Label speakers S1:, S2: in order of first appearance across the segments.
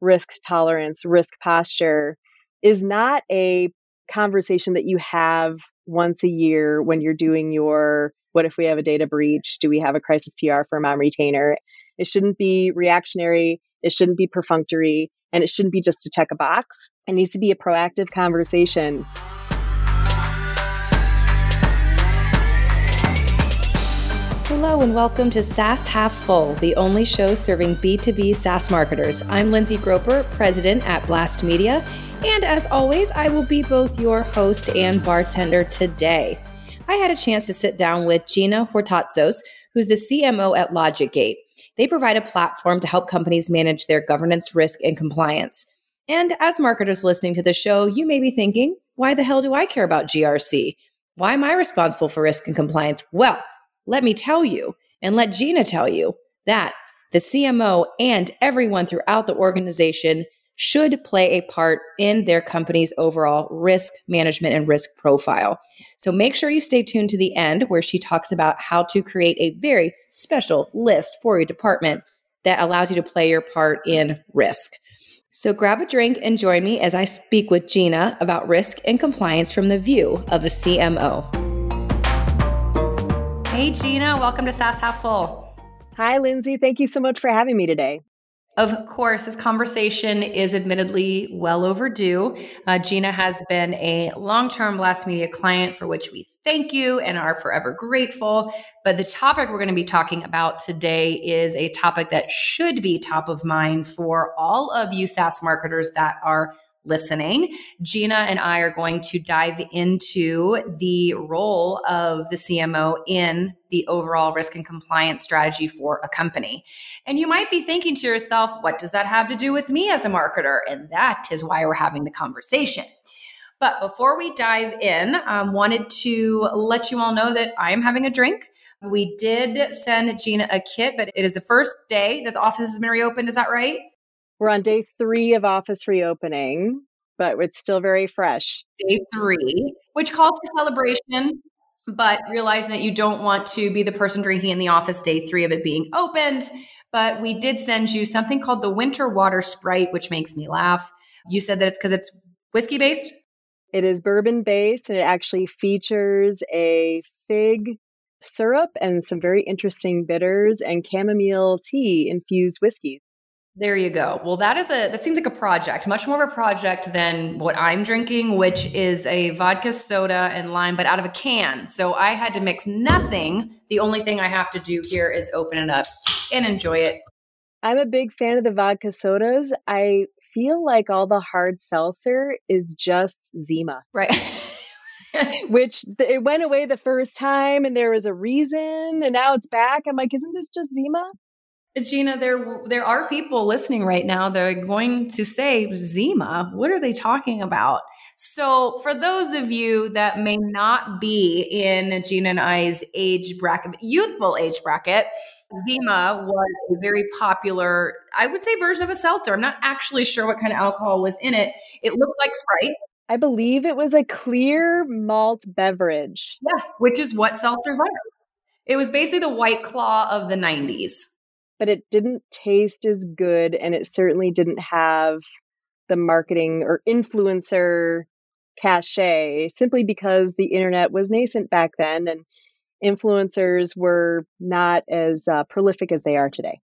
S1: risk tolerance, risk posture is not a conversation that you have once a year when you're doing your what if we have a data breach? Do we have a crisis PR firm on retainer? It shouldn't be reactionary. It shouldn't be perfunctory. And it shouldn't be just to check a box. It needs to be a proactive conversation.
S2: Hello and welcome to SaaS Half Full, the only show serving B2B SaaS marketers. I'm Lindsey Groepper, president at Blast Media, and as always, I will be both your host and bartender today. I had a chance to sit down with Gina Hortatzos, who's the CMO at LogicGate. They provide a platform to help companies manage their governance, risk, and compliance. And as marketers listening to the show, you may be thinking, why the hell do I care about GRC? Why am I responsible for risk and compliance? Well, let me tell you, and let Gina tell you, that the CMO and everyone throughout the organization should play a part in their company's overall risk management and risk profile. So make sure you stay tuned to the end where she talks about how to create a very special list for your department that allows you to play your part in risk. So grab a drink and join me as I speak with Gina about risk and compliance from the view of a CMO. Hey, Gina, welcome to SaaS Half Full.
S1: Hi, Lindsey. Thank you so much for having me today.
S2: Of course, this conversation is admittedly well overdue. Uh, Gina has been a long term Blast Media client for which we thank you and are forever grateful. But the topic we're going to be talking about today is a topic that should be top of mind for all of you SaaS marketers that are listening, Gina and I are going to dive into the role of the CMO in the overall risk and compliance strategy for a company. And you might be thinking to yourself, what does that have to do with me as a marketer? And that is why we're having the conversation. But before we dive in, um, wanted to let you all know that I am having a drink. We did send Gina a kit, but it is the first day that the office has been reopened. Is that right?
S1: We're on day three of office reopening, but it's still very fresh.
S2: Day three, which calls for celebration, but realizing that you don't want to be the person drinking in the office day three of it being opened. But we did send you something called the Winter Water Sprite, which makes me laugh. You said that it's because it's whiskey based?
S1: It is bourbon based and it actually features a fig syrup and some very interesting bitters and chamomile tea infused whiskeys.
S2: There you go. Well, that is a that seems like a project, much more of a project than what I'm drinking, which is a vodka soda and lime, but out of a can. So I had to mix nothing. The only thing I have to do here is open it up and enjoy it.
S1: I'm a big fan of the vodka sodas. I feel like all the hard seltzer is just Zima.
S2: Right.
S1: Which it went away the first time and there was a reason and now it's back. I'm like, isn't this just Zima?
S2: Gina, there there are people listening right now that are going to say, Zima, what are they talking about? So, for those of you that may not be in Gina and I's age bracket, youthful age bracket, Zima was a very popular, I would say, version of a seltzer. I'm not actually sure what kind of alcohol was in it. It looked like Sprite.
S1: I believe it was a clear malt beverage.
S2: Yeah, which is what seltzers are. It was basically the white claw of the 90s
S1: but it didn't taste as good and it certainly didn't have the marketing or influencer cachet simply because the internet was nascent back then and influencers were not as uh, prolific as they are today.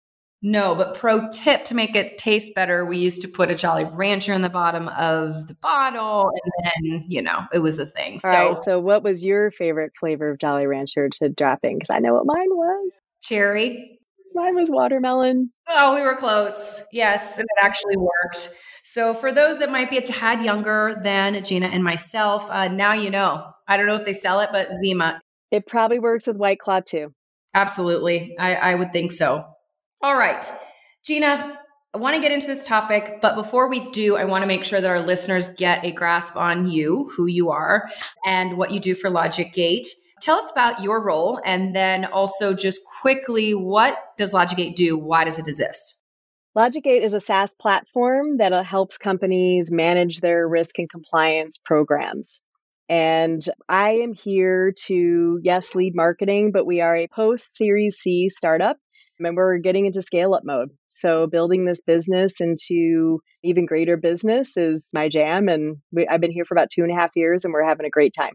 S2: No, but pro tip to make it taste better, we used to put a Jolly Rancher in the bottom of the bottle, and then you know it was a thing.
S1: All so, right, so what was your favorite flavor of Jolly Rancher to drop in? Because I know what mine was.
S2: Cherry.
S1: Mine was watermelon.
S2: Oh, we were close. Yes, and it actually worked. So, for those that might be a tad younger than Gina and myself, uh, now you know. I don't know if they sell it, but Zima.
S1: It probably works with White Claw too.
S2: Absolutely. I, I would think so. All right. Gina, I want to get into this topic, but before we do, I want to make sure that our listeners get a grasp on you, who you are, and what you do for LogicGate. Tell us about your role and then also just quickly what does LogicGate do? Why does it exist?
S1: LogicGate is a SaaS platform that uh, helps companies manage their risk and compliance programs. And I am here to, yes, lead marketing, but we are a post Series C startup. and we're getting into scale up mode. So building this business into even greater business is my jam. And we, I've been here for about two and a half years and we're having a great time.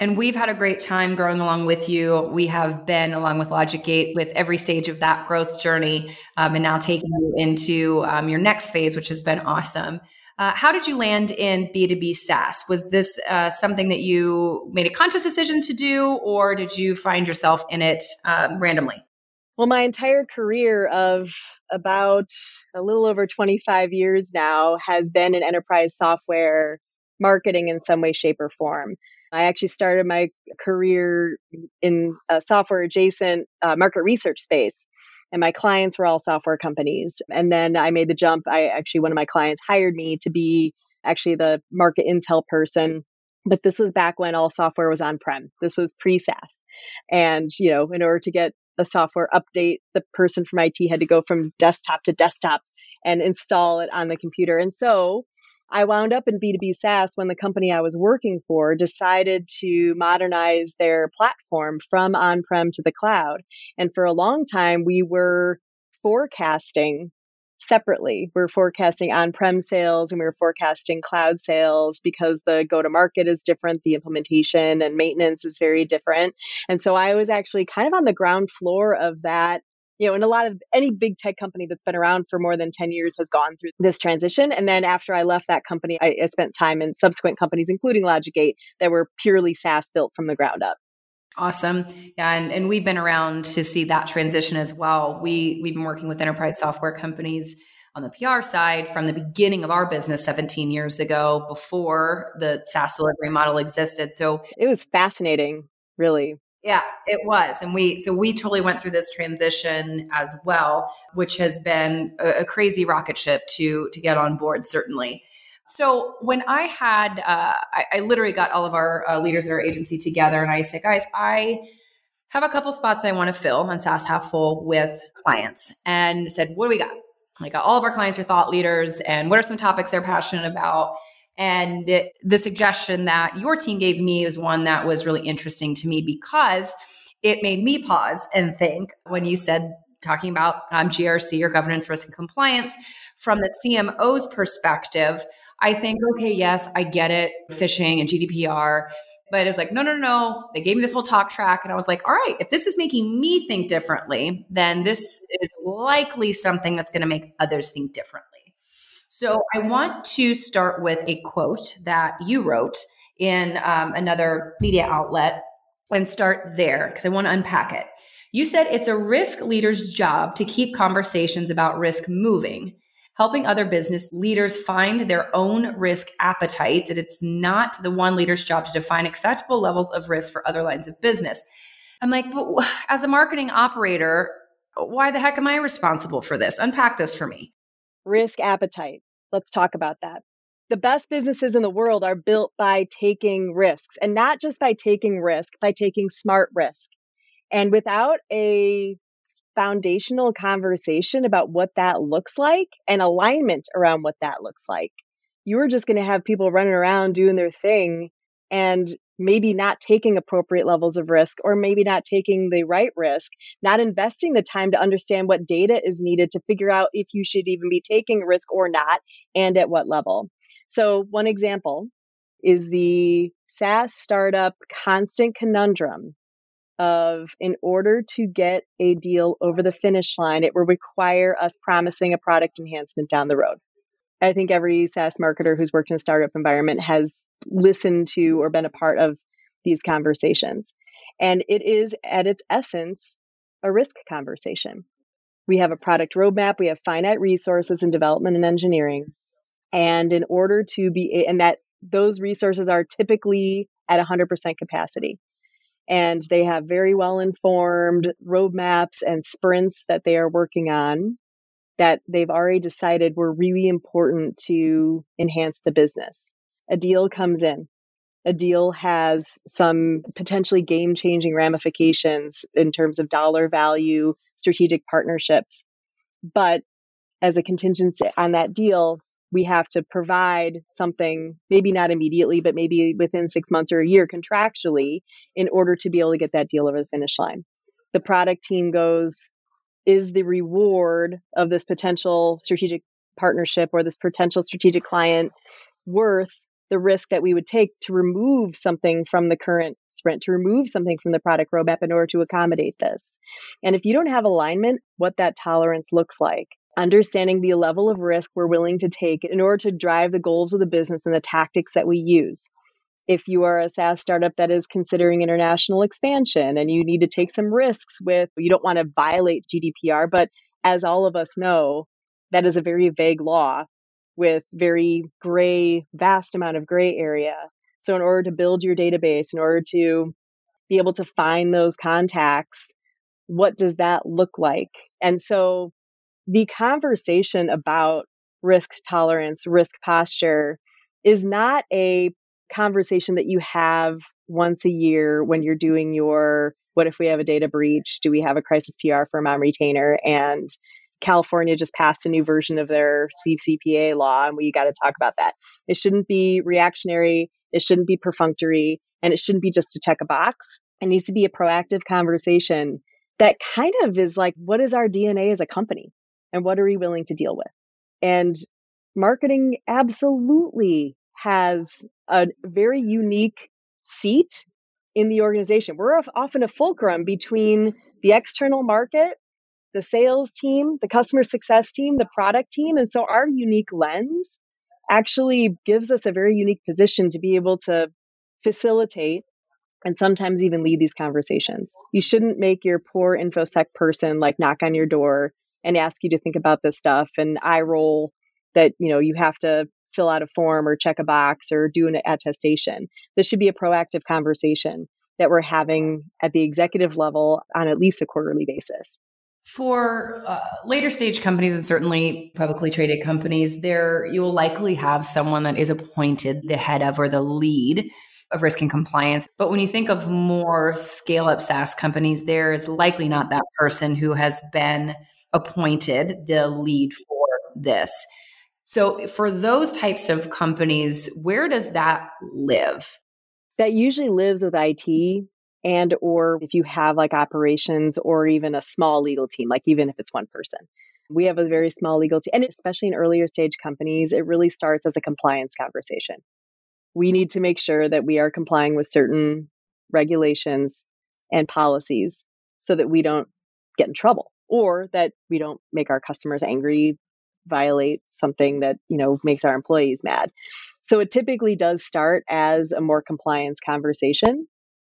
S2: And we've had a great time growing along with you. We have been along with LogicGate with every stage of that growth journey um, and now taking you into um, your next phase, which has been awesome. Uh, how did you land in B2B SaaS? Was this uh, something that you made a conscious decision to do, or did you find yourself in it um, randomly?
S1: Well, my entire career of about a little over 25 years now has been in enterprise software marketing in some way, shape, or form. I actually started my career in a software adjacent uh, market research space. And my clients were all software companies. And then I made the jump. I actually, one of my clients hired me to be actually the market intel person. But this was back when all software was on prem. This was pre SaaS. And, you know, in order to get a software update, the person from IT had to go from desktop to desktop and install it on the computer. And so I wound up in B2B SaaS when the company I was working for decided to modernize their platform from on prem to the cloud. And for a long time, we were forecasting separately. We're forecasting on prem sales and we were forecasting cloud sales because the go to market is different, the implementation and maintenance is very different. And so I was actually kind of on the ground floor of that. You know, and a lot of any big tech company that's been around for more than 10 years has gone through this transition. And then after I left that company, I, I spent time in subsequent companies, including LogicGate, that were purely SaaS built from the ground up.
S2: Awesome. Yeah, and, and we've been around to see that transition as well. We we've been working with enterprise software companies on the PR side from the beginning of our business 17 years ago before the SaaS delivery model existed. So
S1: it was fascinating, really.
S2: Yeah, it was. And we, so we totally went through this transition as well, which has been a, a crazy rocket ship to, to get on board, certainly. So when I had, uh, I, I, literally got all of our uh, leaders at our agency together, and I said, guys, I have a couple spots I want to fill on SaaS Half Full with clients, and said, what do we got? Like all of our clients are thought leaders, and what are some topics they're passionate about? And the suggestion that your team gave me is one that was really interesting to me because it made me pause and think when you said talking about um, GRC or governance, risk, and compliance from the CMO's perspective I think, okay, yes, I get it, phishing and GDPR. But it was like, no, no, no. They gave me this whole talk track. And I was like, all right, if this is making me think differently, then this is likely something that's going to make others think differently. So I want to start with a quote that you wrote in um, another media outlet and start there because I want to unpack it. You said it's a risk leader's job to keep conversations about risk moving helping other business leaders find their own risk appetites. And it's not the one leader's job to define acceptable levels of risk for other lines of business. I'm like, well, as a marketing operator, why the heck am I responsible for this? Unpack this for me.
S1: Risk appetite. Let's talk about that. The best businesses in the world are built by taking risks and not just by taking risk, by taking smart risk. And without a foundational conversation about what that looks like and alignment around what that looks like. You're just going to have people running around doing their thing and maybe not taking appropriate levels of risk or maybe not taking the right risk, not investing the time to understand what data is needed to figure out if you should even be taking risk or not and at what level. So, one example is the SaaS startup constant conundrum of in order to get a deal over the finish line, it will require us promising a product enhancement down the road. I think every SaaS marketer who's worked in a startup environment has listened to or been a part of these conversations. And it is at its essence a risk conversation. We have a product roadmap, we have finite resources in development and engineering. And in order to be, and that those resources are typically at 100% capacity and they have very well informed roadmaps and sprints that they are working on that they've already decided were really important to enhance the business. A deal comes in. A deal has some potentially game changing ramifications in terms of dollar value, strategic partnerships. But as a contingency on that deal, we have to provide something, maybe not immediately, but maybe within six months or a year contractually in order to be able to get that deal over the finish line. The product team goes, is the reward of this potential strategic partnership or this potential strategic client worth the risk that we would take to remove something from the current sprint, to remove something from the product roadmap in order to accommodate this. And if you don't have alignment, what that tolerance looks like, understanding the level of risk we're willing to take in order to drive the goals of the business and the tactics that we use. If you are a SaaS startup that is considering international expansion and you need to take some risks with, you don't want to violate GDPR, but as all of us know, that is a very vague law with very gray, vast amount of gray area. So, in order to build your database, in order to be able to find those contacts, what does that look like? And so, the conversation about risk tolerance, risk posture is not a conversation that you have once a year when you're doing your what if we have a data breach? Do we have a crisis PR firm on retainer? And California just passed a new version of their CCPA law, and we got to talk about that. It shouldn't be reactionary, it shouldn't be perfunctory, and it shouldn't be just to check a box. It needs to be a proactive conversation that kind of is like, what is our DNA as a company? And what are we willing to deal with? And marketing absolutely has a very unique seat in the organization. We're often a fulcrum between the external market the sales team, the customer success team, the product team. And so our unique lens actually gives us a very unique position to be able to facilitate and sometimes even lead these conversations. You shouldn't make your poor infosec person like knock on your door and ask you to think about this stuff and eye roll that you know you have to fill out a form or check a box or do an attestation. This should be a proactive conversation that we're having at the executive level on at least a quarterly basis.
S2: For uh, later stage companies and certainly publicly traded companies, there you will likely have someone that is appointed the head of or the lead of risk and compliance. But when you think of more scale up SaaS companies, there is likely not that person who has been appointed the lead for this. So for those types of companies, where does that live?
S1: That usually lives with IT and or if you have like operations or even a small legal team like even if it's one person. We have a very small legal team and especially in earlier stage companies it really starts as a compliance conversation. We need to make sure that we are complying with certain regulations and policies so that we don't get in trouble or that we don't make our customers angry violate something that you know makes our employees mad. So it typically does start as a more compliance conversation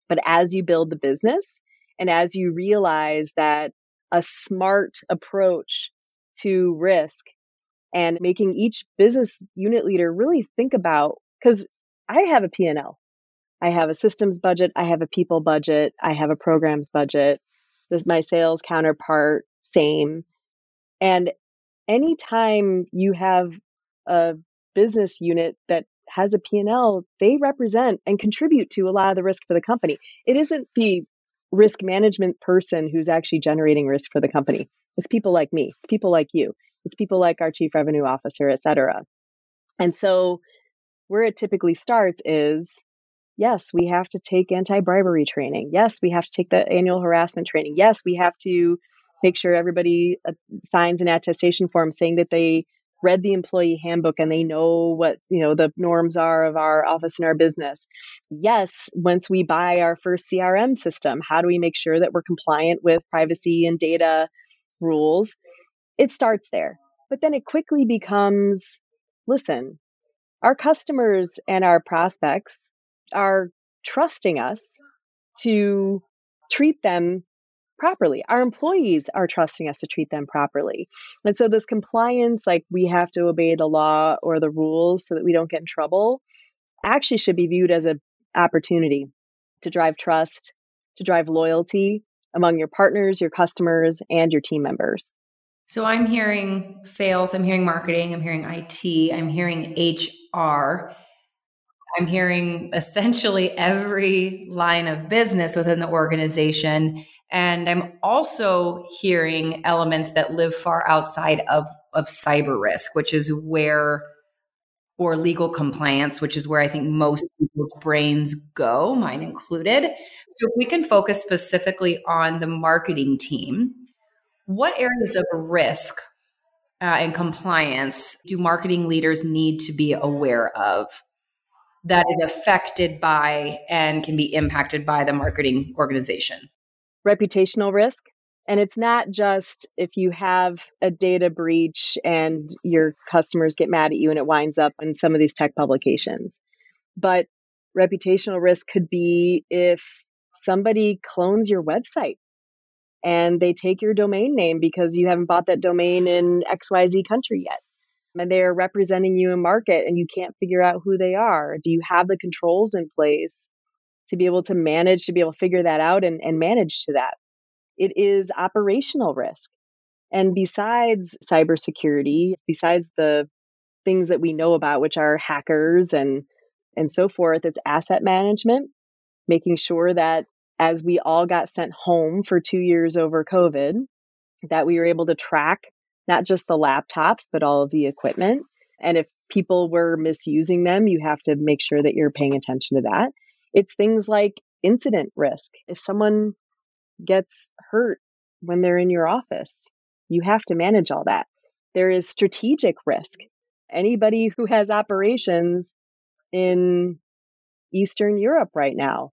S1: but as you build the business and as you realize that a smart approach to risk and making each business unit leader really think about because I have a P&L. I have a systems budget, I have a people budget, I have a programs budget. This my sales counterpart same. And anytime you have a business unit that has a P&L, they represent and contribute to a lot of the risk for the company. It isn't the risk management person who's actually generating risk for the company. It's people like me, it's people like you, it's people like our chief revenue officer, et cetera. And so where it typically starts is yes, we have to take anti bribery training. Yes, we have to take the annual harassment training. Yes, we have to make sure everybody uh, signs an attestation form saying that they read the employee handbook and they know what you know the norms are of our office and our business. Yes once we buy our first crm system how do we make sure that we're compliant with privacy and data rules? It starts there but then it quickly becomes listen our customers and our prospects are trusting us to treat them properly. Our employees are trusting us to treat them properly. And so, this compliance, like we have to obey the law or the rules so that we don't get in trouble, actually should be viewed as an opportunity to drive trust, to drive loyalty among your partners, your customers, and your team members.
S2: So, I'm hearing sales, I'm hearing marketing, I'm hearing IT, I'm hearing HR. I'm hearing essentially every line of business within the organization and I'm also hearing elements that live far outside of, of cyber risk, which is where, or legal compliance, which is where I think most people's brains go, mine included. So if we can focus specifically on the marketing team, What areas of risk uh, and compliance do marketing leaders need to be aware of that is affected by and can be impacted by the marketing organization?
S1: Reputational risk. And it's not just if you have a data breach and your customers get mad at you and it winds up in some of these tech publications. But reputational risk could be if somebody clones your website and they take your domain name because you haven't bought that domain in XYZ country yet. And they're representing you in market and you can't figure out who they are. Do you have the controls in place to be able to manage, to be able to figure that out and, and manage to that? It is operational risk. And besides cybersecurity, besides the things that we know about, which are hackers and and so forth, it's asset management, making sure that as we all got sent home for two years over COVID, that we were able to track not just the laptops, but all of the equipment. And if people were misusing them, you have to make sure that you're paying attention to that. It's things like incident risk. If someone gets hurt when they're in your office. You have to manage all that. There is strategic risk. Anybody who has operations in Eastern Europe right now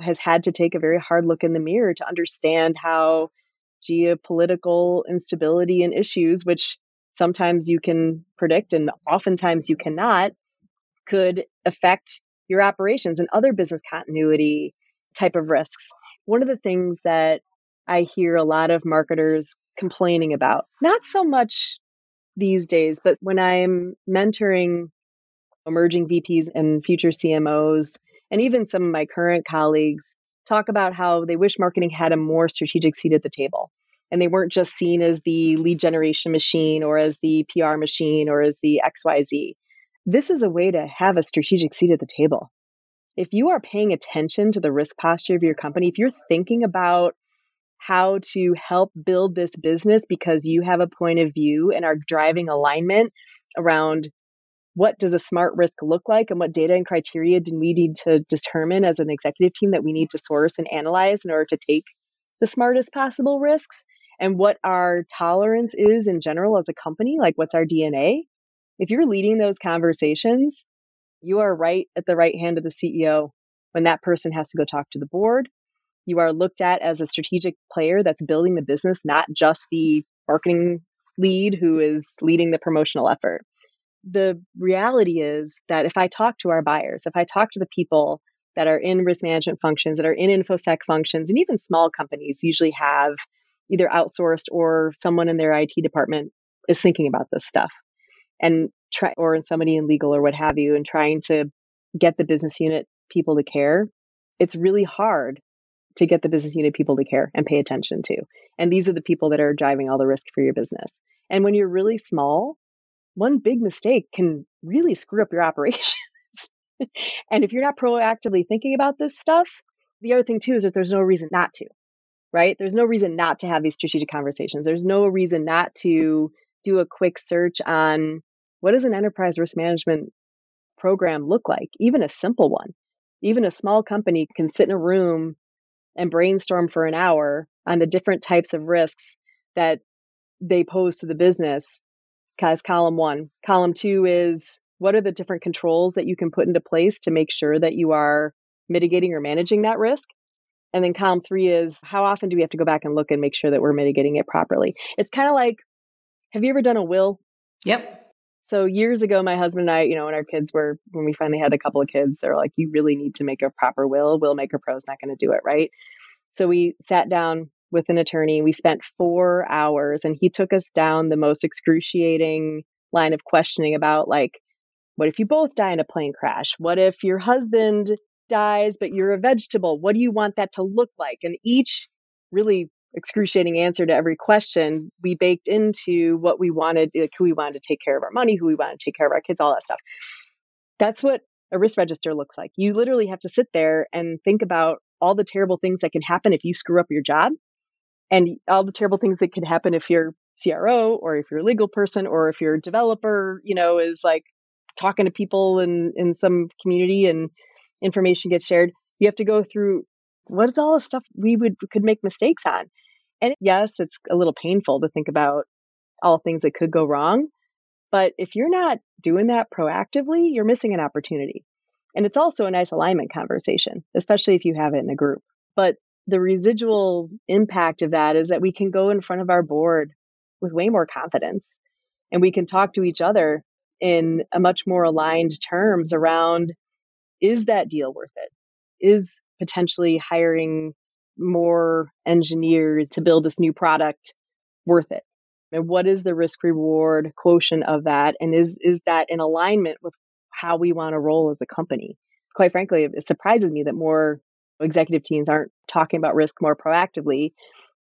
S1: has had to take a very hard look in the mirror to understand how geopolitical instability and issues, which sometimes you can predict and oftentimes you cannot, could affect your operations and other business continuity type of risks one of the things that I hear a lot of marketers complaining about, not so much these days, but when I'm mentoring emerging VPs and future CMOs, and even some of my current colleagues talk about how they wish marketing had a more strategic seat at the table. And they weren't just seen as the lead generation machine or as the PR machine or as the XYZ. This is a way to have a strategic seat at the table. If you are paying attention to the risk posture of your company, if you're thinking about how to help build this business because you have a point of view and are driving alignment around what does a smart risk look like and what data and criteria do we need to determine as an executive team that we need to source and analyze in order to take the smartest possible risks? And what our tolerance is in general as a company like what's our dna if you're leading those conversations you are right at the right hand of the CEO when that person has to go talk to the board. You are looked at as a strategic player that's building the business, not just the marketing lead who is leading the promotional effort. The reality is that if I talk to our buyers, if I talk to the people that are in risk management functions, that are in infosec functions, and even small companies usually have either outsourced or someone in their IT department is thinking about this stuff. And try or somebody in legal or what have you and trying to get the business unit people to care it's really hard to get the business unit people to care and pay attention to. And these are the people that are driving all the risk for your business. And when you're really small one big mistake can really screw up your operations. And if you're not proactively thinking about this stuff the other thing too is that there's no reason not to right? There's no reason not to have these strategic conversations. There's no reason not to do a quick search on what does an enterprise risk management program look like? Even a simple one. Even a small company can sit in a room and brainstorm for an hour on the different types of risks that they pose to the business. As column one. Column two is what are the different controls that you can put into place to make sure that you are mitigating or managing that risk? And then column three is how often do we have to go back and look and make sure that we're mitigating it properly? It's kind of like have you ever done a will?
S2: Yep.
S1: So years ago, my husband and I, you know, when our kids were, when we finally had a couple of kids, they're like, you really need to make a proper will. Will Maker Pro is not going to do it, right? So we sat down with an attorney. We spent four hours, and he took us down the most excruciating line of questioning about like, what if you both die in a plane crash? What if your husband dies, but you're a vegetable? What do you want that to look like? And each really excruciating answer to every question we baked into what we wanted like who we wanted to take care of our money who we wanted to take care of our kids all that stuff that's what a risk register looks like you literally have to sit there and think about all the terrible things that can happen if you screw up your job and all the terrible things that could happen if you're CRO or if you're a legal person or if you're a developer, you know, is like talking to people in in some community and information gets shared. You have to go through what is all the stuff we would could make mistakes on And yes, it's a little painful to think about all things that could go wrong. But if you're not doing that proactively, you're missing an opportunity. And it's also a nice alignment conversation, especially if you have it in a group. But the residual impact of that is that we can go in front of our board with way more confidence and we can talk to each other in a much more aligned terms around is that deal worth it? Is potentially hiring more engineers to build this new product worth it? And what is the risk reward quotient of that? And is is that in alignment with how we want to roll as a company? Quite frankly, it surprises me that more executive teams aren't talking about risk more proactively.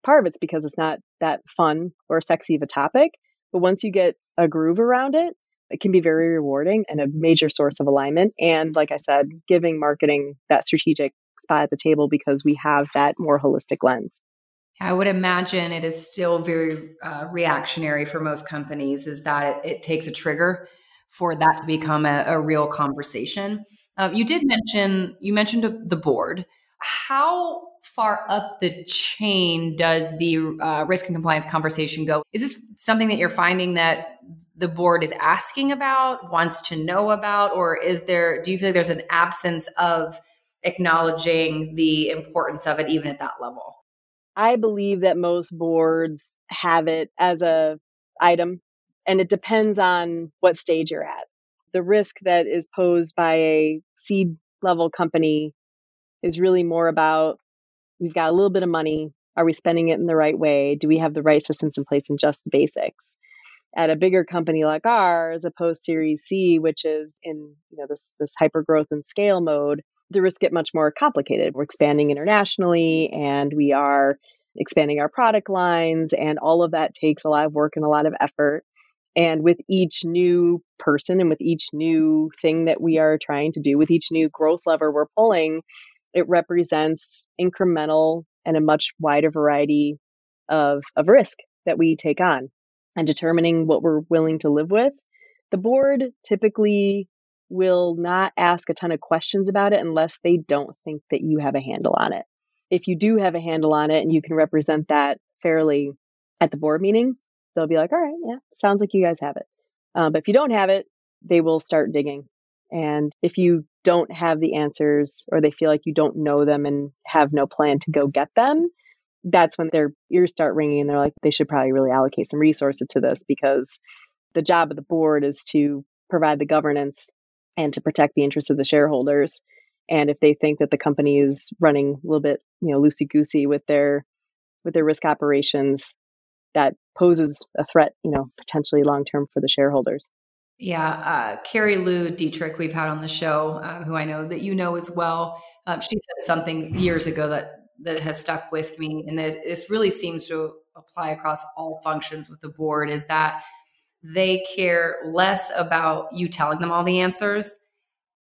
S1: Part of it's because it's not that fun or sexy of a topic. But once you get a groove around it, it can be very rewarding and a major source of alignment. And like I said, giving marketing that strategic at the table because we have that more holistic lens.
S2: I would imagine it is still very uh, reactionary for most companies, is that it, it, takes a trigger for that to become a, a real conversation. Um, you did mention you mentioned the board. How far up the chain does the uh, risk and compliance conversation go? Is this something that you're finding that the board is asking about, wants to know about, or is there, do you feel like there's an absence of acknowledging the importance of it even at that level?
S1: I believe that most boards have it as a item and it depends on what stage you're at. The risk that is posed by a seed level company is really more about we've got a little bit of money. Are we spending it in the right way? Do we have the right systems in place and just the basics? at a bigger company like ours, a post Series C, which is in you know this this hyper growth and scale mode, the risks get much more complicated. We're expanding internationally, and we are expanding our product lines, and all of that takes a lot of work and a lot of effort. And with each new person and with each new thing that we are trying to do, with each new growth lever we're pulling, it represents incremental and a much wider variety of, of risk that we take on and determining what we're willing to live with, the board typically will not ask a ton of questions about it unless they don't think that you have a handle on it. If you do have a handle on it and you can represent that fairly at the board meeting, they'll be like, all right, yeah, sounds like you guys have it. Uh, but if you don't have it, they will start digging. And if you don't have the answers or they feel like you don't know them and have no plan to go get them, that's when their ears start ringing and they're like, they should probably really allocate some resources to this because the job of the board is to provide the governance and to protect the interests of the shareholders. And if they think that the company is running a little bit, you know, loosey goosey with their with their risk operations, that poses a threat, you know, potentially long term for the shareholders.
S2: Yeah, uh, Carilu Dietrich, we've had on the show, uh, who I know that you know as well. Um, she said something years ago that that has stuck with me, and this really seems to apply across all functions with the board, is that they care less about you telling them all the answers.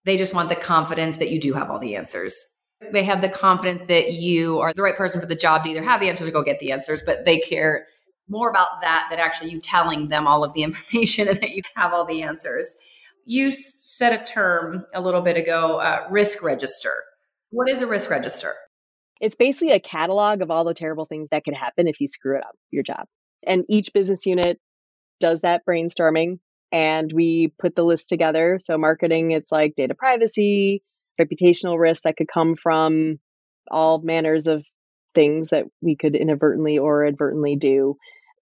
S2: They just want the confidence that you do have all the answers. They have the confidence that you are the right person for the job to either have the answers or go get the answers, but they care more about that than actually you telling them all of the information and that you have all the answers. You said a term a little bit ago uh, risk register. What is a risk register?
S1: It's basically a catalog of all the terrible things that could happen if you screw it up your job. And each business unit does that brainstorming and we put the list together. So marketing, it's like data privacy, reputational risk that could come from all manners of things that we could inadvertently or advertently do,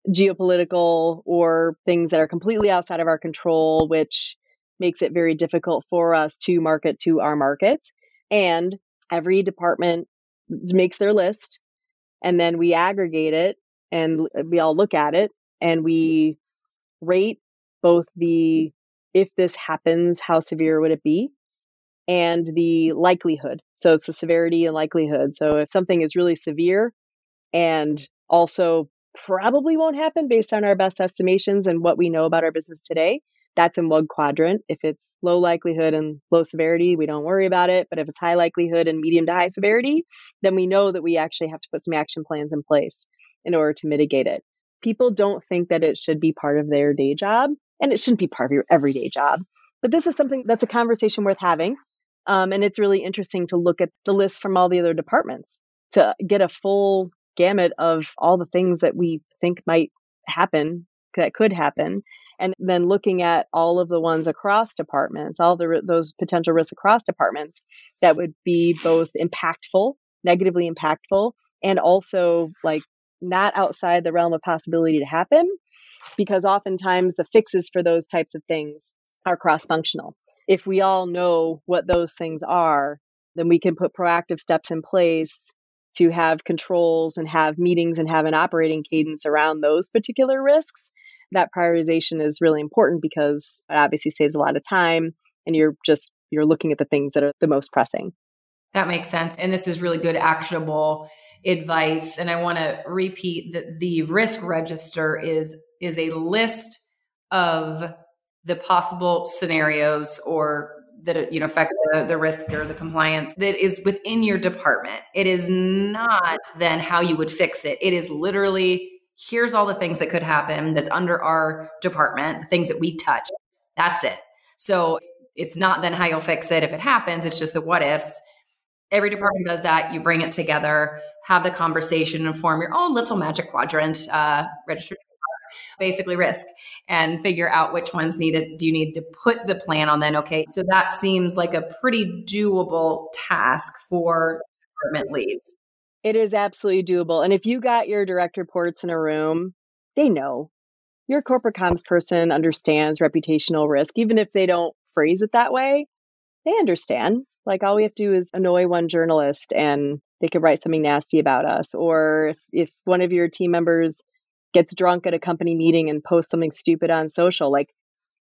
S1: geopolitical or things that are completely outside of our control, which makes it very difficult for us to market to our markets. And every department makes their list and then we aggregate it and we all look at it and we rate both the if this happens how severe would it be and the likelihood so it's the severity and likelihood so if something is really severe and also probably won't happen based on our best estimations and what we know about our business today that's in one quadrant. If it's low likelihood and low severity, we don't worry about it. But if it's high likelihood and medium to high severity, then we know that we actually have to put some action plans in place in order to mitigate it. People don't think that it should be part of their day job, and it shouldn't be part of your everyday job. But this is something that's a conversation worth having. Um, and it's really interesting to look at the list from all the other departments to get a full gamut of all the things that we think might happen, that could happen. And then looking at all of the ones across departments, all the those potential risks across departments that would be both impactful, negatively impactful, and also like not outside the realm of possibility to happen, because oftentimes the fixes for those types of things are cross functional. If we all know what those things are, then we can put proactive steps in place to have controls and have meetings and have an operating cadence around those particular risks. That prioritization is really important because it obviously saves a lot of time and you're just you're looking at the things that are the most pressing.
S2: That makes sense. And this is really good actionable advice. And I want to repeat that the risk register is is a list of the possible scenarios or that you know affect the, the risk or the compliance that is within your department. It is not then how you would fix it. It is literally here's all the things that could happen that's under our department, the things that we touch. That's it. So it's not then how you'll fix it if it happens. It's just the what ifs. Every department does that. You bring it together, have the conversation, and form your own little magic quadrant, uh, registered basically risk and figure out which ones needed. Do you need to put the plan on then? Okay so that seems like a pretty doable task for department leads.
S1: It is absolutely doable and if you got your direct reports in a room they know. Your corporate comms person understands reputational risk even if they don't phrase it that way. They understand. Like all we have to do is annoy one journalist and they could write something nasty about us or if, if one of your team members gets drunk at a company meeting and posts something stupid on social. Like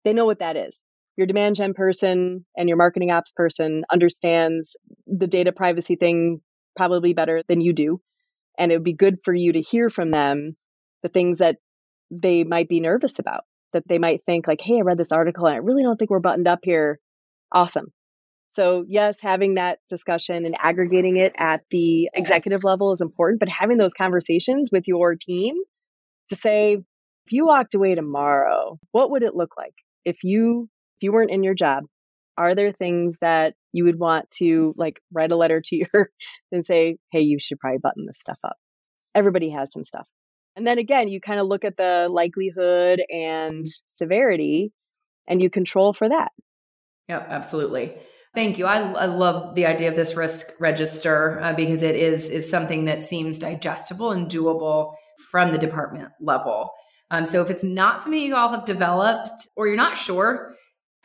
S1: they know what that is. Your demand gen person and your marketing ops person understands the data privacy thing probably better than you do. And it would be good for you to hear from them the things that they might be nervous about, that they might think, like, hey, I read this article and I really don't think we're buttoned up here. Awesome. So, yes, having that discussion and aggregating it at the executive level is important, but having those conversations with your team to say, if you walked away tomorrow, what would it look like if you if you weren't in your job? Are there things that you would want to like write a letter to your and say, hey, you should probably button this stuff up? Everybody has some stuff. And then again, you kind of look at the likelihood and severity and you control for that.
S2: Yep, absolutely. Thank you. I, I love the idea of this risk register uh, because it is is something that seems digestible and doable from the department level. Um, so if it's not something you all have developed or you're not sure,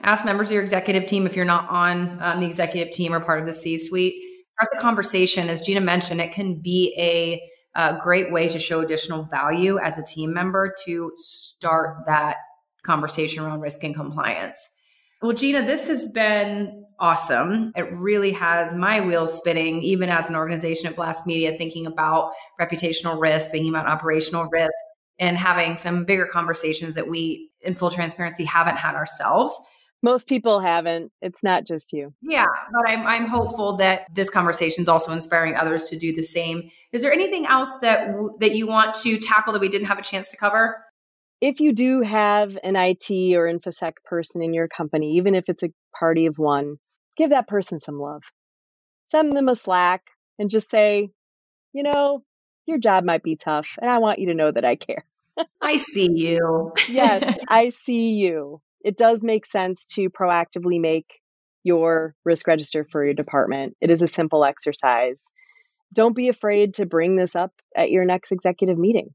S2: ask members of your executive team if you're not on um, the executive team or part of the C suite. Start the conversation. As Gina mentioned, it can be a, a great way to show additional value as a team member to start that conversation around risk and compliance. Well, Gina, this has been awesome. It really has my wheels spinning, even as an organization at Blast Media, thinking about reputational risk, thinking about operational risk, and having some bigger conversations that we, in full transparency, haven't had ourselves.
S1: Most people haven't. It's not just you.
S2: Yeah, but I'm I'm hopeful that this conversation is also inspiring others to do the same. Is there anything else that that you want to tackle that we didn't have a chance to cover?
S1: if you do have an IT or InfoSec person in your company, even if it's a party of one, give that person some love. Send them a Slack and just say, you know, your job might be tough, and I want you to know that I care.
S2: I see you.
S1: yes, I see you. It does make sense to proactively make your risk register for your department. It is a simple exercise. Don't be afraid to bring this up at your next executive meeting.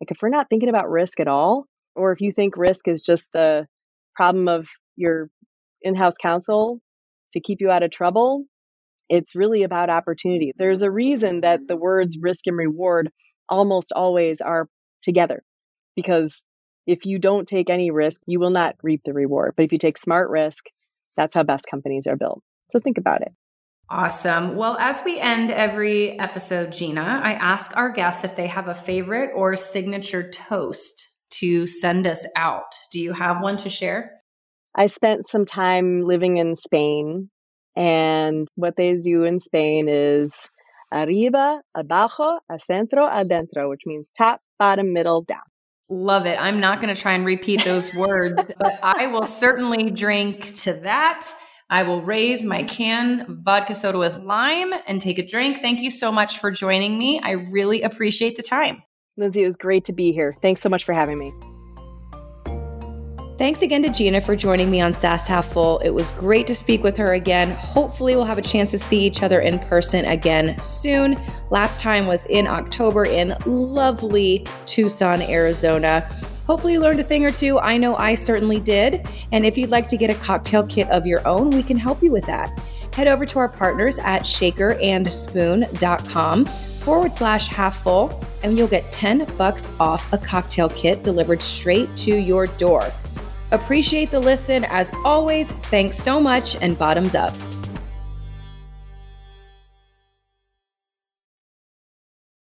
S1: Like if we're not thinking about risk at all, or if you think risk is just the problem of your in-house counsel to keep you out of trouble, it's really about opportunity. There's a reason that the words risk and reward almost always are together because if you don't take any risk, you will not reap the reward. But if you take smart risk, that's how best companies are built. So think about it.
S2: Awesome. Well, as we end every episode, Gina, I ask our guests if they have a favorite or signature toast to send us out. Do you have one to share?
S1: I spent some time living in Spain, and what they do in Spain is arriba, abajo, a acentro, adentro, which means top, bottom, middle, down.
S2: Love it. I'm not going to try and repeat those words, but I will certainly drink to that. I will raise my can vodka soda with lime and take a drink. Thank you so much for joining me. I really appreciate the time.
S1: Lindsey, it was great to be here. Thanks so much for having me.
S2: Thanks again to Gina for joining me on SaaS Half Full. It was great to speak with her again. Hopefully, we'll have a chance to see each other in person again soon. Last time was in October in lovely Tucson, Arizona. Hopefully, you learned a thing or two. I know I certainly did. And if you'd like to get a cocktail kit of your own, we can help you with that. Head over to our partners at shakerandspoon.com forward slash half full, and you'll get 10 bucks off a cocktail kit delivered straight to your door. Appreciate the listen. As always, thanks so much and bottoms up.